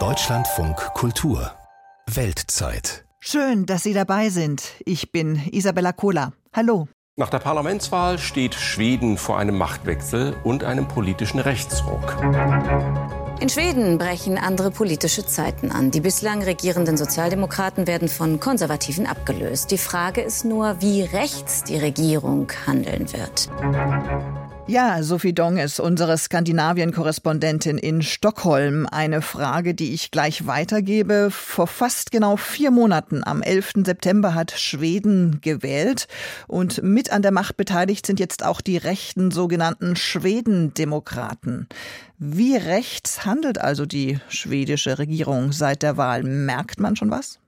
Deutschlandfunk Kultur Weltzeit. Schön, dass Sie dabei sind. Ich bin Isabella Kohler. Hallo. Nach der Parlamentswahl steht Schweden vor einem Machtwechsel und einem politischen Rechtsruck. In Schweden brechen andere politische Zeiten an. Die bislang regierenden Sozialdemokraten werden von Konservativen abgelöst. Die Frage ist nur, wie rechts die Regierung handeln wird. Ja, Sophie Dong ist unsere Skandinavien-Korrespondentin in Stockholm. Eine Frage, die ich gleich weitergebe. Vor fast genau vier Monaten, am 11. September, hat Schweden gewählt. Und mit an der Macht beteiligt sind jetzt auch die rechten sogenannten Schwedendemokraten. Wie rechts handelt also die schwedische Regierung seit der Wahl? Merkt man schon was?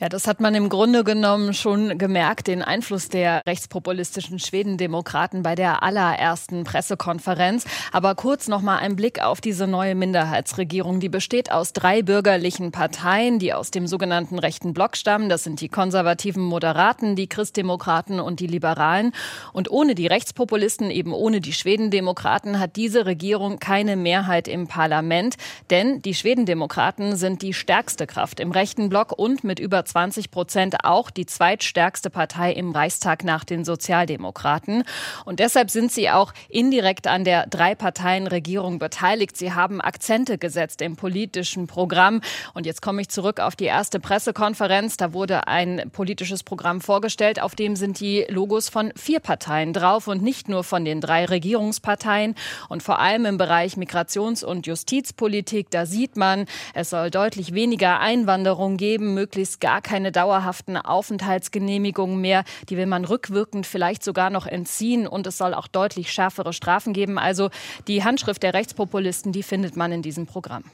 Ja, das hat man im Grunde genommen schon gemerkt, den Einfluss der rechtspopulistischen Schwedendemokraten bei der allerersten Pressekonferenz. Aber kurz noch mal ein Blick auf diese neue Minderheitsregierung. Die besteht aus drei bürgerlichen Parteien, die aus dem sogenannten rechten Block stammen. Das sind die konservativen Moderaten, die Christdemokraten und die Liberalen. Und ohne die Rechtspopulisten, eben ohne die Schwedendemokraten, hat diese Regierung keine Mehrheit im Parlament. Denn die Schwedendemokraten sind die stärkste Kraft im rechten Block und mit über 20 Prozent auch die zweitstärkste Partei im Reichstag nach den Sozialdemokraten. Und deshalb sind sie auch indirekt an der Drei-Parteien-Regierung beteiligt. Sie haben Akzente gesetzt im politischen Programm. Und jetzt komme ich zurück auf die erste Pressekonferenz. Da wurde ein politisches Programm vorgestellt, auf dem sind die Logos von vier Parteien drauf und nicht nur von den drei Regierungsparteien. Und vor allem im Bereich Migrations- und Justizpolitik, da sieht man, es soll deutlich weniger Einwanderung geben, möglichst gar gar keine dauerhaften Aufenthaltsgenehmigungen mehr. Die will man rückwirkend vielleicht sogar noch entziehen und es soll auch deutlich schärfere Strafen geben. Also die Handschrift der Rechtspopulisten, die findet man in diesem Programm.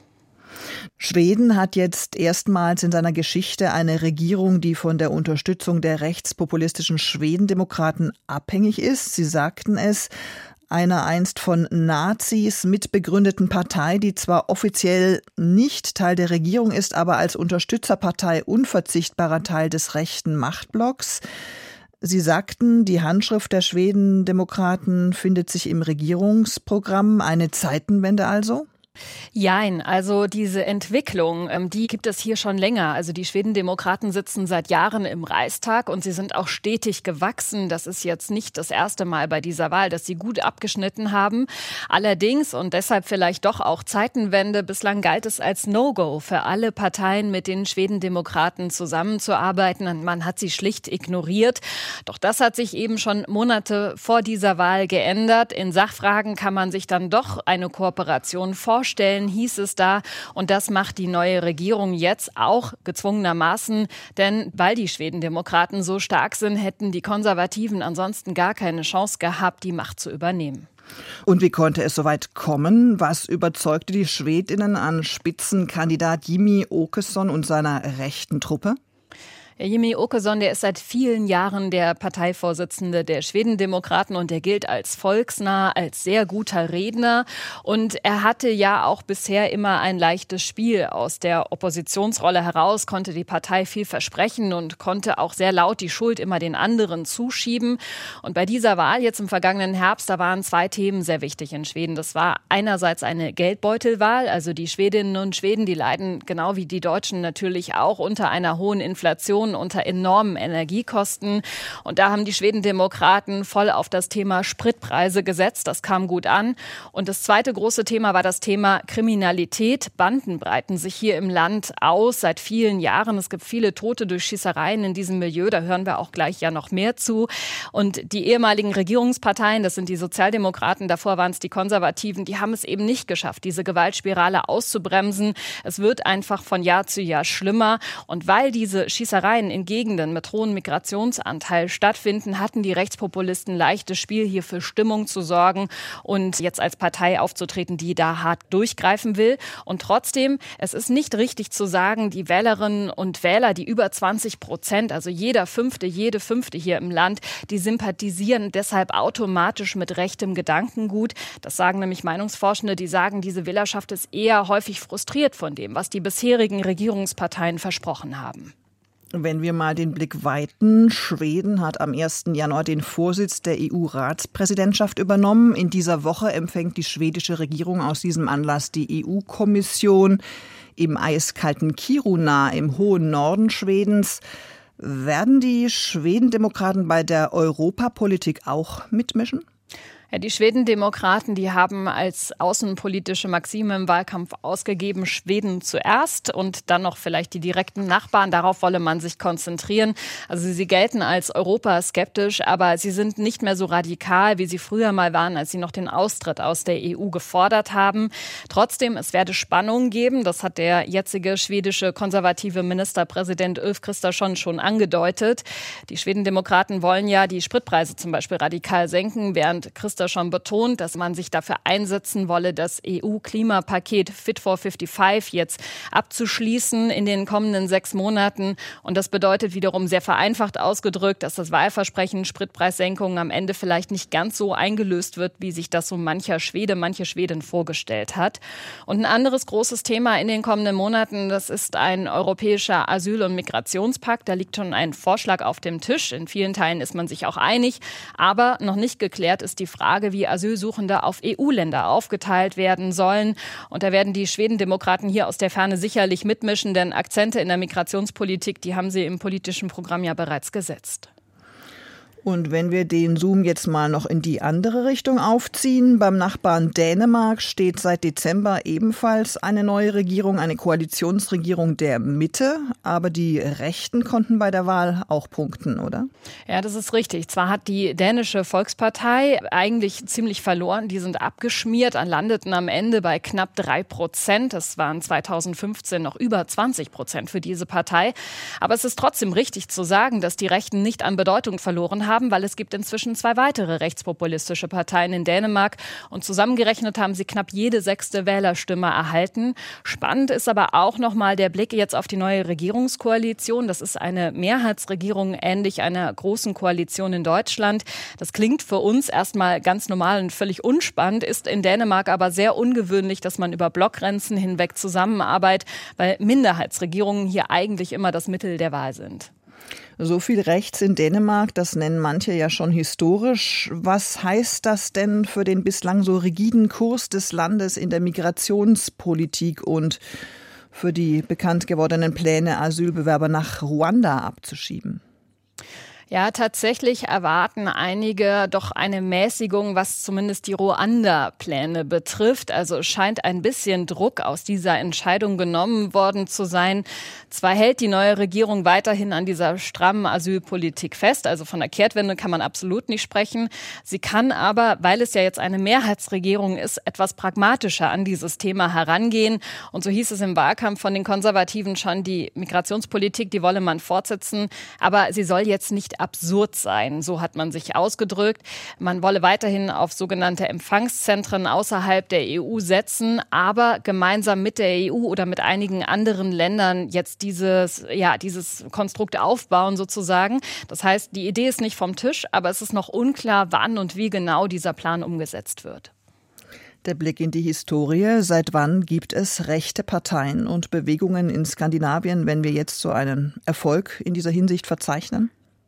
Schweden hat jetzt erstmals in seiner Geschichte eine Regierung, die von der Unterstützung der rechtspopulistischen Schwedendemokraten abhängig ist. Sie sagten es, einer einst von Nazis mitbegründeten Partei, die zwar offiziell nicht Teil der Regierung ist, aber als Unterstützerpartei unverzichtbarer Teil des rechten Machtblocks. Sie sagten, die Handschrift der Schwedendemokraten findet sich im Regierungsprogramm, eine Zeitenwende also? Jein, also diese Entwicklung, ähm, die gibt es hier schon länger. Also die Schwedendemokraten sitzen seit Jahren im Reichstag und sie sind auch stetig gewachsen. Das ist jetzt nicht das erste Mal bei dieser Wahl, dass sie gut abgeschnitten haben. Allerdings und deshalb vielleicht doch auch Zeitenwende. Bislang galt es als No-Go für alle Parteien, mit den Schwedendemokraten zusammenzuarbeiten. Und man hat sie schlicht ignoriert. Doch das hat sich eben schon Monate vor dieser Wahl geändert. In Sachfragen kann man sich dann doch eine Kooperation vorstellen vorstellen, hieß es da. Und das macht die neue Regierung jetzt auch gezwungenermaßen. Denn weil die Schwedendemokraten so stark sind, hätten die Konservativen ansonsten gar keine Chance gehabt, die Macht zu übernehmen. Und wie konnte es soweit kommen? Was überzeugte die Schwedinnen an Spitzenkandidat Jimmy Åkesson und seiner rechten Truppe? Jimmy Åkesson, der ist seit vielen Jahren der Parteivorsitzende der Schwedendemokraten und der gilt als volksnah, als sehr guter Redner. Und er hatte ja auch bisher immer ein leichtes Spiel. Aus der Oppositionsrolle heraus konnte die Partei viel versprechen und konnte auch sehr laut die Schuld immer den anderen zuschieben. Und bei dieser Wahl jetzt im vergangenen Herbst, da waren zwei Themen sehr wichtig in Schweden. Das war einerseits eine Geldbeutelwahl. Also die Schwedinnen und Schweden, die leiden genau wie die Deutschen natürlich auch unter einer hohen Inflation Inflation, unter enormen Energiekosten. Und da haben die Schwedendemokraten voll auf das Thema Spritpreise gesetzt. Das kam gut an. Und das zweite große Thema war das Thema Kriminalität. Banden breiten sich hier im Land aus seit vielen Jahren. Es gibt viele Tote durch Schießereien in diesem Milieu. Da hören wir auch gleich ja noch mehr zu. Und die ehemaligen Regierungsparteien, das sind die Sozialdemokraten, davor waren es die Konservativen, die haben es eben nicht geschafft, diese Gewaltspirale auszubremsen. Es wird einfach von Jahr zu Jahr schlimmer. Und weil diese Schießereien Parteien in Gegenden mit hohem Migrationsanteil stattfinden, hatten die Rechtspopulisten leichtes Spiel, hier für Stimmung zu sorgen und jetzt als Partei aufzutreten, die da hart durchgreifen will. Und trotzdem, es ist nicht richtig zu sagen, die Wählerinnen und Wähler, die über 20 Prozent, also jeder Fünfte, jede Fünfte hier im Land, die sympathisieren deshalb automatisch mit rechtem Gedankengut. Das sagen nämlich Meinungsforschende, die sagen, diese Wählerschaft ist eher häufig frustriert von dem, was die bisherigen Regierungsparteien versprochen haben. Wenn wir mal den Blick weiten, Schweden hat am 1. Januar den Vorsitz der EU-Ratspräsidentschaft übernommen. In dieser Woche empfängt die schwedische Regierung aus diesem Anlass die EU-Kommission im eiskalten Kiruna im hohen Norden Schwedens. Werden die Schwedendemokraten bei der Europapolitik auch mitmischen? Ja, die Schwedendemokraten, die haben als außenpolitische Maxime im Wahlkampf ausgegeben, Schweden zuerst und dann noch vielleicht die direkten Nachbarn. Darauf wolle man sich konzentrieren. Also sie gelten als europaskeptisch, aber sie sind nicht mehr so radikal, wie sie früher mal waren, als sie noch den Austritt aus der EU gefordert haben. Trotzdem, es werde Spannungen geben. Das hat der jetzige schwedische konservative Ministerpräsident Ulf Kristersson schon angedeutet. Die Schwedendemokraten wollen ja die Spritpreise zum Beispiel radikal senken, während Christ Minister schon betont, dass man sich dafür einsetzen wolle, das EU-Klimapaket Fit for 55 jetzt abzuschließen in den kommenden sechs Monaten. Und das bedeutet wiederum sehr vereinfacht ausgedrückt, dass das Wahlversprechen Spritpreissenkungen am Ende vielleicht nicht ganz so eingelöst wird, wie sich das so mancher Schwede, manche Schwedin vorgestellt hat. Und ein anderes großes Thema in den kommenden Monaten, das ist ein europäischer Asyl- und Migrationspakt. Da liegt schon ein Vorschlag auf dem Tisch. In vielen Teilen ist man sich auch einig, aber noch nicht geklärt ist die Frage, Frage, wie Asylsuchende auf EU-Länder aufgeteilt werden sollen. Und da werden die Schwedendemokraten hier aus der Ferne sicherlich mitmischen, denn Akzente in der Migrationspolitik, die haben sie im politischen Programm ja bereits gesetzt. Und wenn wir den Zoom jetzt mal noch in die andere Richtung aufziehen, beim Nachbarn Dänemark steht seit Dezember ebenfalls eine neue Regierung, eine Koalitionsregierung der Mitte, aber die Rechten konnten bei der Wahl auch punkten, oder? Ja, das ist richtig. Zwar hat die dänische Volkspartei eigentlich ziemlich verloren, die sind abgeschmiert, landeten am Ende bei knapp drei Prozent. Das waren 2015 noch über 20 Prozent für diese Partei. Aber es ist trotzdem richtig zu sagen, dass die Rechten nicht an Bedeutung verloren haben haben, weil es gibt inzwischen zwei weitere rechtspopulistische Parteien in Dänemark und zusammengerechnet haben sie knapp jede sechste Wählerstimme erhalten. Spannend ist aber auch noch mal der Blick jetzt auf die neue Regierungskoalition. Das ist eine Mehrheitsregierung ähnlich einer großen Koalition in Deutschland. Das klingt für uns erstmal ganz normal und völlig unspannend, ist in Dänemark aber sehr ungewöhnlich, dass man über Blockgrenzen hinweg zusammenarbeitet, weil Minderheitsregierungen hier eigentlich immer das Mittel der Wahl sind. So viel rechts in Dänemark, das nennen manche ja schon historisch. Was heißt das denn für den bislang so rigiden Kurs des Landes in der Migrationspolitik und für die bekannt gewordenen Pläne, Asylbewerber nach Ruanda abzuschieben? Ja, tatsächlich erwarten einige doch eine Mäßigung, was zumindest die Ruanda-Pläne betrifft. Also scheint ein bisschen Druck aus dieser Entscheidung genommen worden zu sein. Zwar hält die neue Regierung weiterhin an dieser strammen Asylpolitik fest, also von der Kehrtwende kann man absolut nicht sprechen. Sie kann aber, weil es ja jetzt eine Mehrheitsregierung ist, etwas pragmatischer an dieses Thema herangehen. Und so hieß es im Wahlkampf von den Konservativen schon, die Migrationspolitik, die wolle man fortsetzen, aber sie soll jetzt nicht absurd sein. So hat man sich ausgedrückt. Man wolle weiterhin auf sogenannte Empfangszentren außerhalb der EU setzen, aber gemeinsam mit der EU oder mit einigen anderen Ländern jetzt dieses, ja, dieses Konstrukt aufbauen sozusagen. Das heißt, die Idee ist nicht vom Tisch, aber es ist noch unklar, wann und wie genau dieser Plan umgesetzt wird. Der Blick in die Historie. Seit wann gibt es rechte Parteien und Bewegungen in Skandinavien, wenn wir jetzt so einen Erfolg in dieser Hinsicht verzeichnen?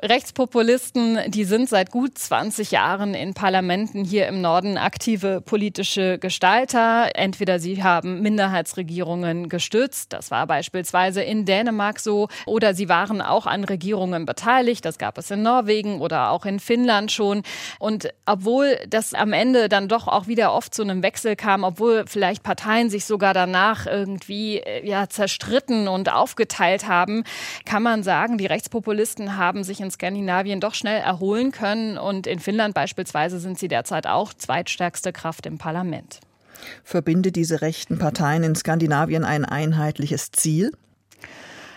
Rechtspopulisten, die sind seit gut 20 Jahren in Parlamenten hier im Norden aktive politische Gestalter. Entweder sie haben Minderheitsregierungen gestützt, das war beispielsweise in Dänemark so, oder sie waren auch an Regierungen beteiligt, das gab es in Norwegen oder auch in Finnland schon. Und obwohl das am Ende dann doch auch wieder oft zu einem Wechsel kam, obwohl vielleicht Parteien sich sogar danach irgendwie äh, ja, zerstritten und aufgeteilt haben, kann man sagen, die Rechtspopulisten haben sich in in Skandinavien doch schnell erholen können. Und in Finnland beispielsweise sind sie derzeit auch zweitstärkste Kraft im Parlament. Verbindet diese rechten Parteien in Skandinavien ein einheitliches Ziel?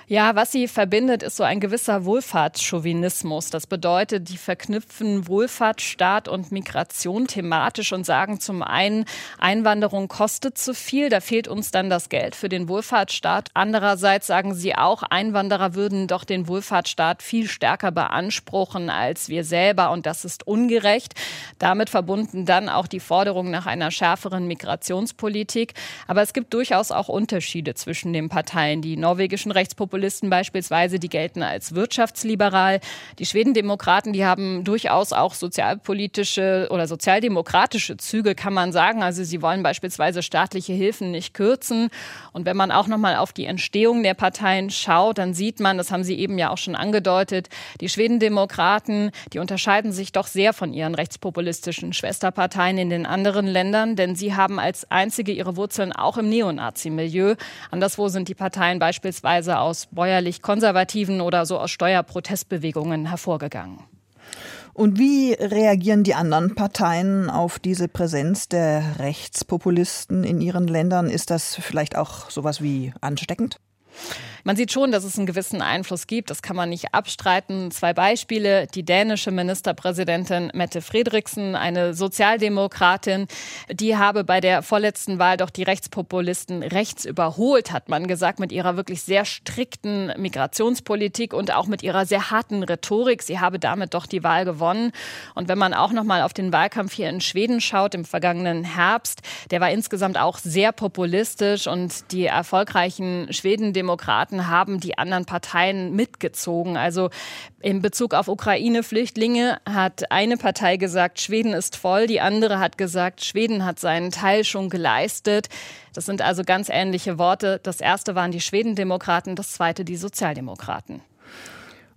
Ja, was sie verbindet, ist so ein gewisser Wohlfahrtschauvinismus. Das bedeutet, die verknüpfen Wohlfahrtsstaat und Migration thematisch und sagen zum einen, Einwanderung kostet zu viel, da fehlt uns dann das Geld für den Wohlfahrtsstaat. Andererseits sagen sie auch, Einwanderer würden doch den Wohlfahrtsstaat viel stärker beanspruchen als wir selber und das ist ungerecht. Damit verbunden dann auch die Forderung nach einer schärferen Migrationspolitik. Aber es gibt durchaus auch Unterschiede zwischen den Parteien. Die norwegischen Rechtspopulisten Rechtspopulisten beispielsweise, die gelten als wirtschaftsliberal. Die Schwedendemokraten, die haben durchaus auch sozialpolitische oder sozialdemokratische Züge, kann man sagen. Also sie wollen beispielsweise staatliche Hilfen nicht kürzen. Und wenn man auch noch mal auf die Entstehung der Parteien schaut, dann sieht man, das haben Sie eben ja auch schon angedeutet, die Schwedendemokraten, die unterscheiden sich doch sehr von ihren rechtspopulistischen Schwesterparteien in den anderen Ländern, denn sie haben als einzige ihre Wurzeln auch im Neonazi-Milieu. Anderswo sind die Parteien beispielsweise aus bäuerlich-konservativen oder so aus Steuerprotestbewegungen hervorgegangen. Und wie reagieren die anderen Parteien auf diese Präsenz der Rechtspopulisten in ihren Ländern? Ist das vielleicht auch sowas wie ansteckend? Man sieht schon, dass es einen gewissen Einfluss gibt. Das kann man nicht abstreiten. Zwei Beispiele. Die dänische Ministerpräsidentin Mette Frederiksen, eine Sozialdemokratin, die habe bei der vorletzten Wahl doch die Rechtspopulisten rechts überholt, hat man gesagt, mit ihrer wirklich sehr strikten Migrationspolitik und auch mit ihrer sehr harten Rhetorik. Sie habe damit doch die Wahl gewonnen. Und wenn man auch noch mal auf den Wahlkampf hier in Schweden schaut, im vergangenen Herbst, der war insgesamt auch sehr populistisch und die erfolgreichen Schwedendemokraten Staaten haben die anderen Parteien mitgezogen. Also in Bezug auf Ukraine-Flüchtlinge hat eine Partei gesagt, Schweden ist voll, die andere hat gesagt, Schweden hat seinen Teil schon geleistet. Das sind also ganz ähnliche Worte. Das erste waren die Schwedendemokraten, das zweite die Sozialdemokraten.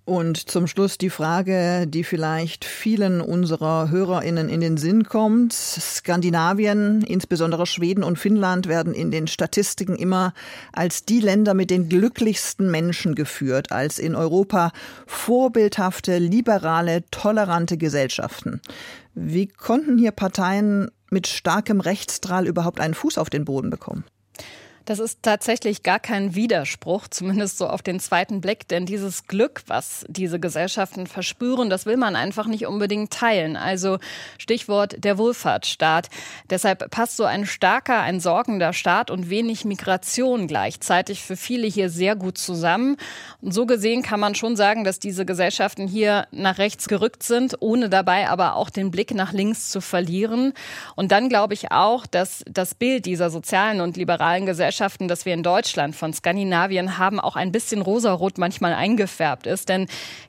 Und zum Schluss die Frage, die vielleicht vielen unserer HörerInnen in den Sinn kommt. Skandinavien, insbesondere Schweden und Finnland, werden in den Statistiken immer als die Länder mit den glücklichsten Menschen geführt, als in Europa vorbildhafte, liberale, tolerante Gesellschaften. Wie konnten hier Parteien mit starkem Rechtsdrall überhaupt einen Fuß auf den Boden bekommen? Das ist tatsächlich gar kein Widerspruch, zumindest so auf den zweiten Blick, denn dieses Glück, was diese Gesellschaften verspüren, das will man einfach nicht unbedingt teilen. Also Stichwort der Wohlfahrtsstaat. Deshalb passt so ein starker, ein sorgender Staat und wenig Migration gleichzeitig für viele hier sehr gut zusammen. Und so gesehen kann man schon sagen, dass diese Gesellschaften hier nach rechts gerückt sind, ohne dabei aber auch den Blick nach links zu verlieren. Und dann glaube ich auch, dass das Bild dieser sozialen und liberalen Gesellschaften Gesellschaften, das wir in Deutschland von Skandinavien haben, auch ein bisschen rosarot manchmal eingefärbt ist. Denn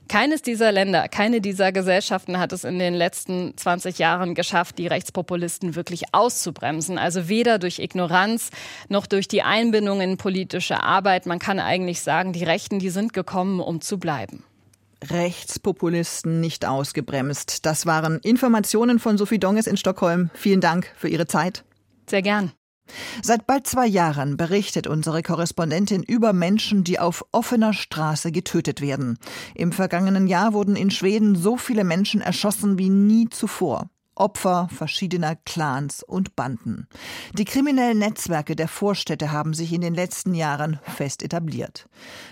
keines dieser Länder, keine dieser Gesellschaften hat es in den letzten 20 Jahren geschafft, die Rechtspopulisten wirklich auszubremsen. Also weder durch Ignoranz noch durch die Einbindung in politische Arbeit. Man kann eigentlich sagen, die Rechten, die sind gekommen, um zu bleiben. Rechtspopulisten nicht ausgebremst. Das waren Informationen von Sophie Donges in Stockholm. Vielen Dank für Ihre Zeit. Sehr gern. Seit bald zwei Jahren berichtet unsere Korrespondentin über Menschen, die auf offener Straße getötet werden. Im vergangenen Jahr wurden in Schweden so viele Menschen erschossen wie nie zuvor. Opfer verschiedener Clans und Banden. Die kriminellen Netzwerke der Vorstädte haben sich in den letzten Jahren fest etabliert.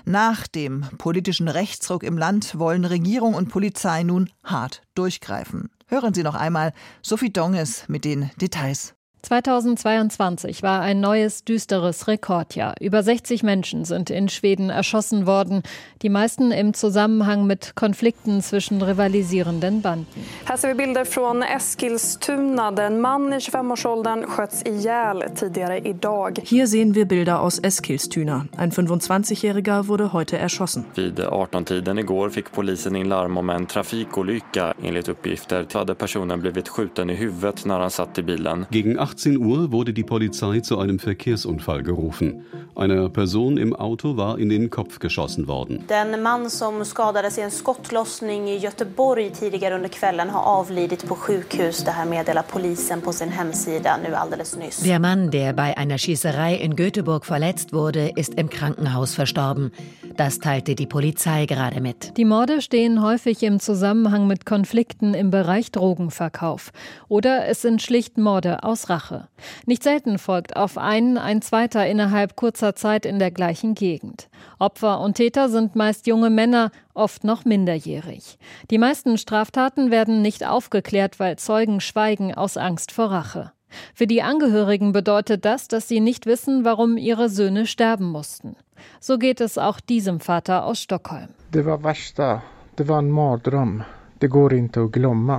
Nach dem politischen Rechtsruck im Land wollen Regierung und Polizei nun hart durchgreifen. Hören Sie noch einmal Sophie Donges mit den Details. 2022 war ein neues, düsteres Rekordjahr. Über 60 Menschen sind in Schweden erschossen worden, die meisten im Zusammenhang mit Konflikten zwischen rivalisierenden Banden. Här ser vi Bilder från Eskilstuna där en Mann i 25-årsåldern sköts ihjäl tidigare idag. Hier sehen wir Bilder aus Eskilstuna. Ein 25-Jähriger wurde heute erschossen. Vid 18-tiden igår fick polisen in larm om en trafikolycka. Enligt uppgifter hade personen blivit skjuten i huvudet när han satt i bilen. Gegen 18 Uhr wurde die Polizei zu einem Verkehrsunfall gerufen. Eine Person im Auto war in den Kopf geschossen worden. Den man som skadades i en skottlossning i Göteborg tidigare under kvällen har avlidit på sjukhus. Det här meddelar polisen på sin hemsida nu alldeles nyss. Der Mann, der bei einer Schießerei in Göteborg verletzt wurde, ist im Krankenhaus verstorben. Das teilte die Polizei gerade mit. Die Morde stehen häufig im Zusammenhang mit Konflikten im Bereich Drogenverkauf. Oder es sind schlicht Morde aus Rache. Nicht selten folgt auf einen ein zweiter innerhalb kurzer Zeit in der gleichen Gegend. Opfer und Täter sind meist junge Männer, oft noch minderjährig. Die meisten Straftaten werden nicht aufgeklärt, weil Zeugen schweigen aus Angst vor Rache. Für die Angehörigen bedeutet das, dass sie nicht wissen, warum ihre Söhne sterben mussten. So geht es auch diesem Vater aus Stockholm. Det var värsta. Det var en mardröm.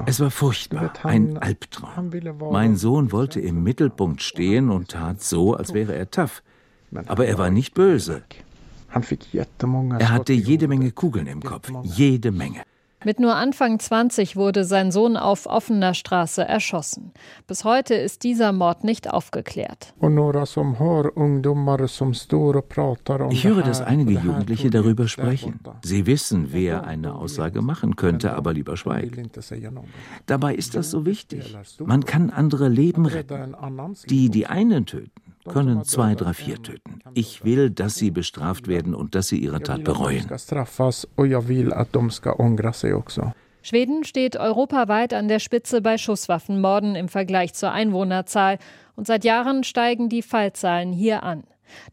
Es war furchtbar, ein Albtraum. Mein Sohn wollte im Mittelpunkt stehen und tat so, als wäre er tough. Aber er war nicht böse. Er hatte jede Menge Kugeln im Kopf, jede Menge. Mit nur Anfang 20 wurde sein Sohn auf offener Straße erschossen. Bis heute ist dieser Mord nicht aufgeklärt. Ich höre, dass einige Jugendliche darüber sprechen. Sie wissen, wer eine Aussage machen könnte, aber lieber schweigen. Dabei ist das so wichtig. Man kann andere Leben retten. Die, die einen töten, können zwei, drei, vier töten. Ich will, dass sie bestraft werden und dass sie ihre Tat bereuen. Schweden steht europaweit an der Spitze bei Schusswaffenmorden im Vergleich zur Einwohnerzahl und seit Jahren steigen die Fallzahlen hier an.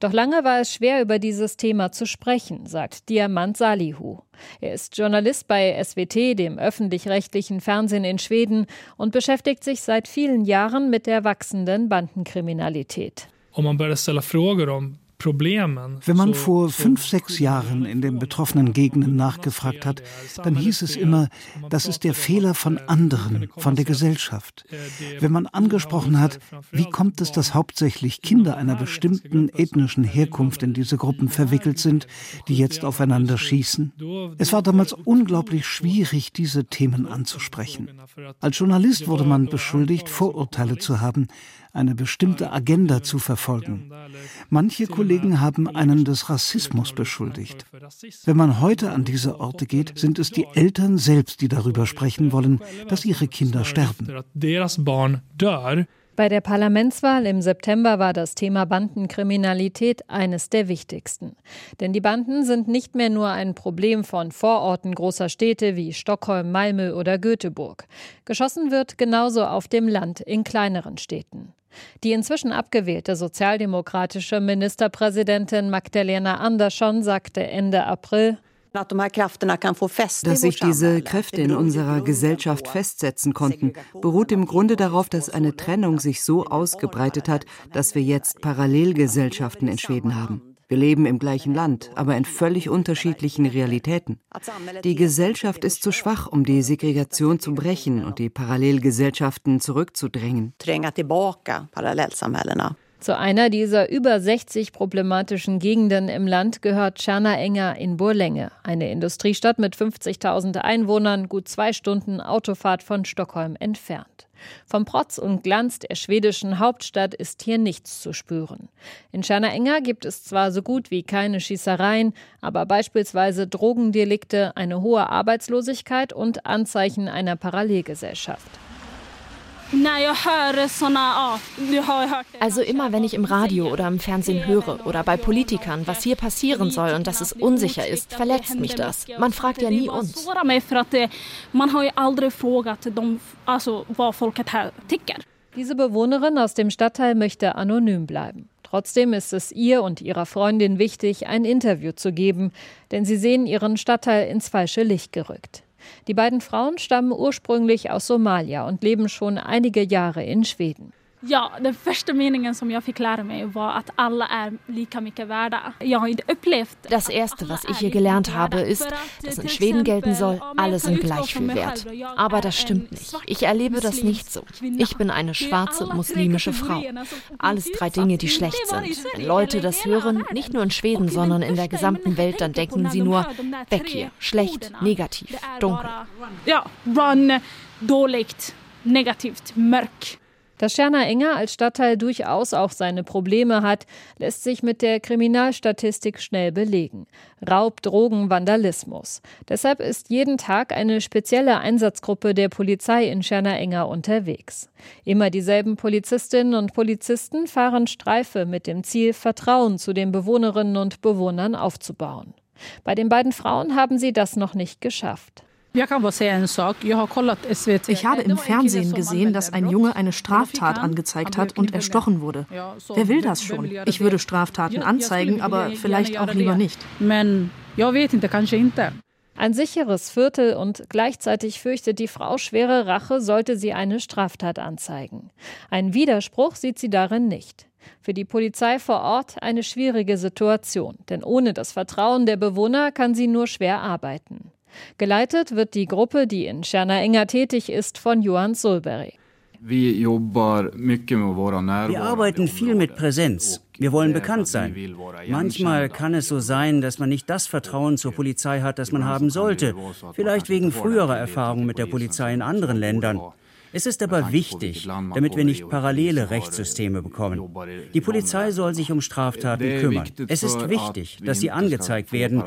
Doch lange war es schwer, über dieses Thema zu sprechen, sagt Diamant Salihu. Er ist Journalist bei SWT, dem öffentlich-rechtlichen Fernsehen in Schweden, und beschäftigt sich seit vielen Jahren mit der wachsenden Bandenkriminalität. Om man börjar ställa frågor om wenn man vor fünf, sechs Jahren in den betroffenen Gegenden nachgefragt hat, dann hieß es immer, das ist der Fehler von anderen, von der Gesellschaft. Wenn man angesprochen hat, wie kommt es, dass hauptsächlich Kinder einer bestimmten ethnischen Herkunft in diese Gruppen verwickelt sind, die jetzt aufeinander schießen? Es war damals unglaublich schwierig, diese Themen anzusprechen. Als Journalist wurde man beschuldigt, Vorurteile zu haben, eine bestimmte Agenda zu verfolgen. Manche Kollegen haben einen des Rassismus beschuldigt. Wenn man heute an diese Orte geht, sind es die Eltern selbst, die darüber sprechen wollen, dass ihre Kinder sterben. Bei der Parlamentswahl im September war das Thema Bandenkriminalität eines der wichtigsten. Denn die Banden sind nicht mehr nur ein Problem von Vororten großer Städte wie Stockholm, Malmö oder Göteborg. Geschossen wird genauso auf dem Land in kleineren Städten. Die inzwischen abgewählte sozialdemokratische Ministerpräsidentin Magdalena Andersson sagte Ende April, dass sich diese Kräfte in unserer Gesellschaft festsetzen konnten, beruht im Grunde darauf, dass eine Trennung sich so ausgebreitet hat, dass wir jetzt Parallelgesellschaften in Schweden haben. Wir leben im gleichen Land, aber in völlig unterschiedlichen Realitäten. Die Gesellschaft ist zu schwach, um die Segregation zu brechen und die Parallelgesellschaften zurückzudrängen. Zu einer dieser über 60 problematischen Gegenden im Land gehört Tschernaenger in Burlänge, eine Industriestadt mit 50.000 Einwohnern, gut zwei Stunden Autofahrt von Stockholm entfernt. Vom Protz und Glanz der schwedischen Hauptstadt ist hier nichts zu spüren. In Enger gibt es zwar so gut wie keine Schießereien, aber beispielsweise Drogendelikte, eine hohe Arbeitslosigkeit und Anzeichen einer Parallelgesellschaft. Also immer, wenn ich im Radio oder im Fernsehen höre oder bei Politikern, was hier passieren soll und dass es unsicher ist, verletzt mich das. Man fragt ja nie uns. Diese Bewohnerin aus dem Stadtteil möchte anonym bleiben. Trotzdem ist es ihr und ihrer Freundin wichtig, ein Interview zu geben, denn sie sehen ihren Stadtteil ins falsche Licht gerückt. Die beiden Frauen stammen ursprünglich aus Somalia und leben schon einige Jahre in Schweden. Ja, den första meningen som jag fick lära mig var att alla är lika mycket värda. Jag har inte upplevt Das erste, was ich hier gelernt habe, ist, dass in Schweden gelten soll, alle sind gleich viel wert. Aber das stimmt nicht. Ich erlebe das nicht so. Ich bin eine schwarze muslimische Frau. Alles drei Dinge, die schlecht sind. Wenn Leute das hören, nicht nur in Schweden, sondern in der gesamten Welt, dann denken sie nur, weg hier, schlecht, negativ, dunkel. Ja, run, dåligt, negativt, mörk. Dass Scherner Enger als Stadtteil durchaus auch seine Probleme hat, lässt sich mit der Kriminalstatistik schnell belegen. Raub, Drogen, Vandalismus. Deshalb ist jeden Tag eine spezielle Einsatzgruppe der Polizei in Scherner Enger unterwegs. Immer dieselben Polizistinnen und Polizisten fahren Streife mit dem Ziel, Vertrauen zu den Bewohnerinnen und Bewohnern aufzubauen. Bei den beiden Frauen haben sie das noch nicht geschafft. Ich habe im Fernsehen gesehen, dass ein Junge eine Straftat angezeigt hat und erstochen wurde. Wer will das schon? Ich würde Straftaten anzeigen, aber vielleicht auch lieber nicht. Ein sicheres Viertel und gleichzeitig fürchtet die Frau schwere Rache, sollte sie eine Straftat anzeigen. Ein Widerspruch sieht sie darin nicht. Für die Polizei vor Ort eine schwierige Situation, denn ohne das Vertrauen der Bewohner kann sie nur schwer arbeiten. Geleitet wird die Gruppe, die in Enger tätig ist, von Johann Solberg. Wir arbeiten viel mit Präsenz. Wir wollen bekannt sein. Manchmal kann es so sein, dass man nicht das Vertrauen zur Polizei hat, das man haben sollte. Vielleicht wegen früherer Erfahrungen mit der Polizei in anderen Ländern. Es ist aber wichtig, damit wir nicht parallele Rechtssysteme bekommen. Die Polizei soll sich um Straftaten kümmern. Es ist wichtig, dass sie angezeigt werden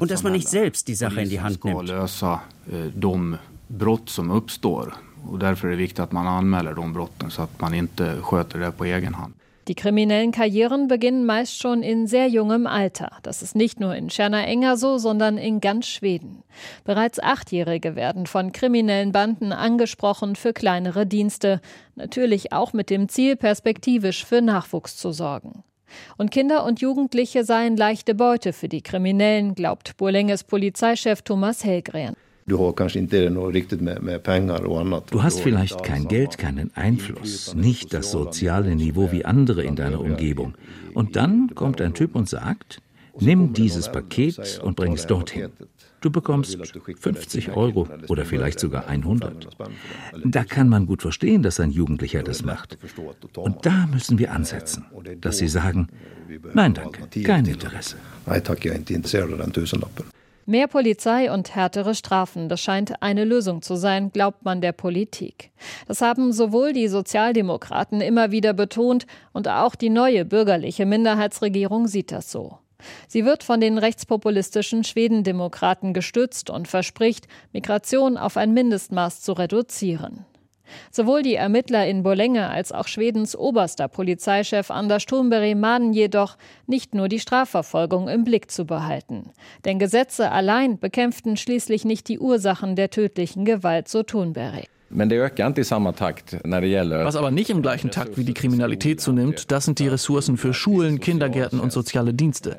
und dass man nicht selbst die Sache in die Hand nimmt. brott som uppstår. Och därför är det viktigt att man anmäler de brotten så att man inte sköter det på egen hand. Die kriminellen Karrieren beginnen meist schon in sehr jungem Alter. Das ist nicht nur in Tscherna Enger so, sondern in ganz Schweden. Bereits Achtjährige werden von kriminellen Banden angesprochen für kleinere Dienste, natürlich auch mit dem Ziel, perspektivisch für Nachwuchs zu sorgen. Und Kinder und Jugendliche seien leichte Beute für die Kriminellen, glaubt Burlenges Polizeichef Thomas Hellgren. Du hast vielleicht kein Geld, keinen Einfluss, nicht das soziale Niveau wie andere in deiner Umgebung. Und dann kommt ein Typ und sagt, nimm dieses Paket und bring es dorthin. Du bekommst 50 Euro oder vielleicht sogar 100. Da kann man gut verstehen, dass ein Jugendlicher das macht. Und da müssen wir ansetzen, dass sie sagen, nein danke, kein Interesse. Nein, tack, jag är inte intresserad av den tusenlappen. Mehr Polizei und härtere Strafen, das scheint eine Lösung zu sein, glaubt man der Politik. Das haben sowohl die Sozialdemokraten immer wieder betont und auch die neue bürgerliche Minderheitsregierung sieht das so. Sie wird von den rechtspopulistischen Schwedendemokraten gestützt und verspricht, Migration auf ein Mindestmaß zu reduzieren. Sowohl die Ermittler in Borlänge als auch Schwedens oberster Polizeichef Anders Thunberg mahnen jedoch, nicht nur die Strafverfolgung im Blick zu behalten. Denn Gesetze allein bekämpften schließlich nicht die Ursachen der tödlichen Gewalt, so Thunberg. Was aber nicht im gleichen Takt wie die Kriminalität zunimmt, das sind die Ressourcen für Schulen, Kindergärten und soziale Dienste.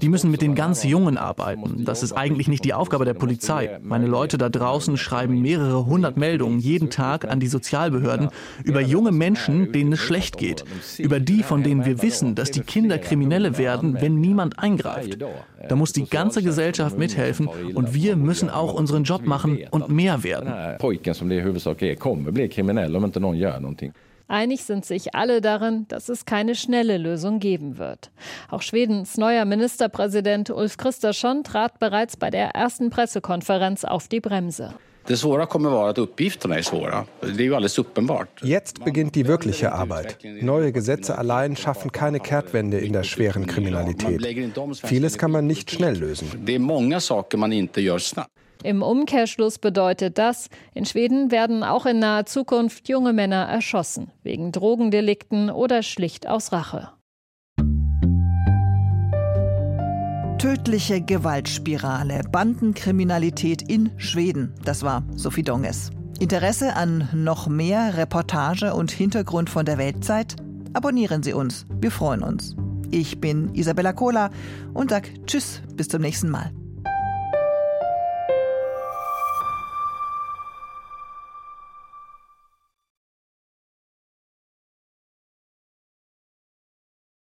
Die müssen mit den ganz Jungen arbeiten. Das ist eigentlich nicht die Aufgabe der Polizei. Meine Leute da draußen schreiben mehrere hundert Meldungen jeden Tag an die Sozialbehörden über junge Menschen, denen es schlecht geht. Über die, von denen wir wissen, dass die Kinder Kriminelle werden, wenn niemand eingreift. Da muss die ganze Gesellschaft mithelfen und wir müssen auch unseren Job machen und mehr werden okay, kommer bli kriminell om inte någon gör någonting. Einig sind sich alle darin, dass es keine schnelle Lösung geben wird. Auch Schwedens neuer Ministerpräsident Ulf Kristersson trat bereits bei der ersten Pressekonferenz auf die Bremse. Jetzt beginnt die wirkliche Arbeit. Neue Gesetze allein schaffen keine Kehrtwende in der schweren Kriminalität. Vieles kann man nicht schnell lösen. Im Umkehrschluss bedeutet das, in Schweden werden auch in naher Zukunft junge Männer erschossen, wegen Drogendelikten oder schlicht aus Rache. Tödliche Gewaltspirale, Bandenkriminalität in Schweden. Das war Sophie Donges. Interesse an noch mehr Reportage und Hintergrund von der Weltzeit? Abonnieren Sie uns. Wir freuen uns. Ich bin Isabella Kohler und sag Tschüss, bis zum nächsten Mal.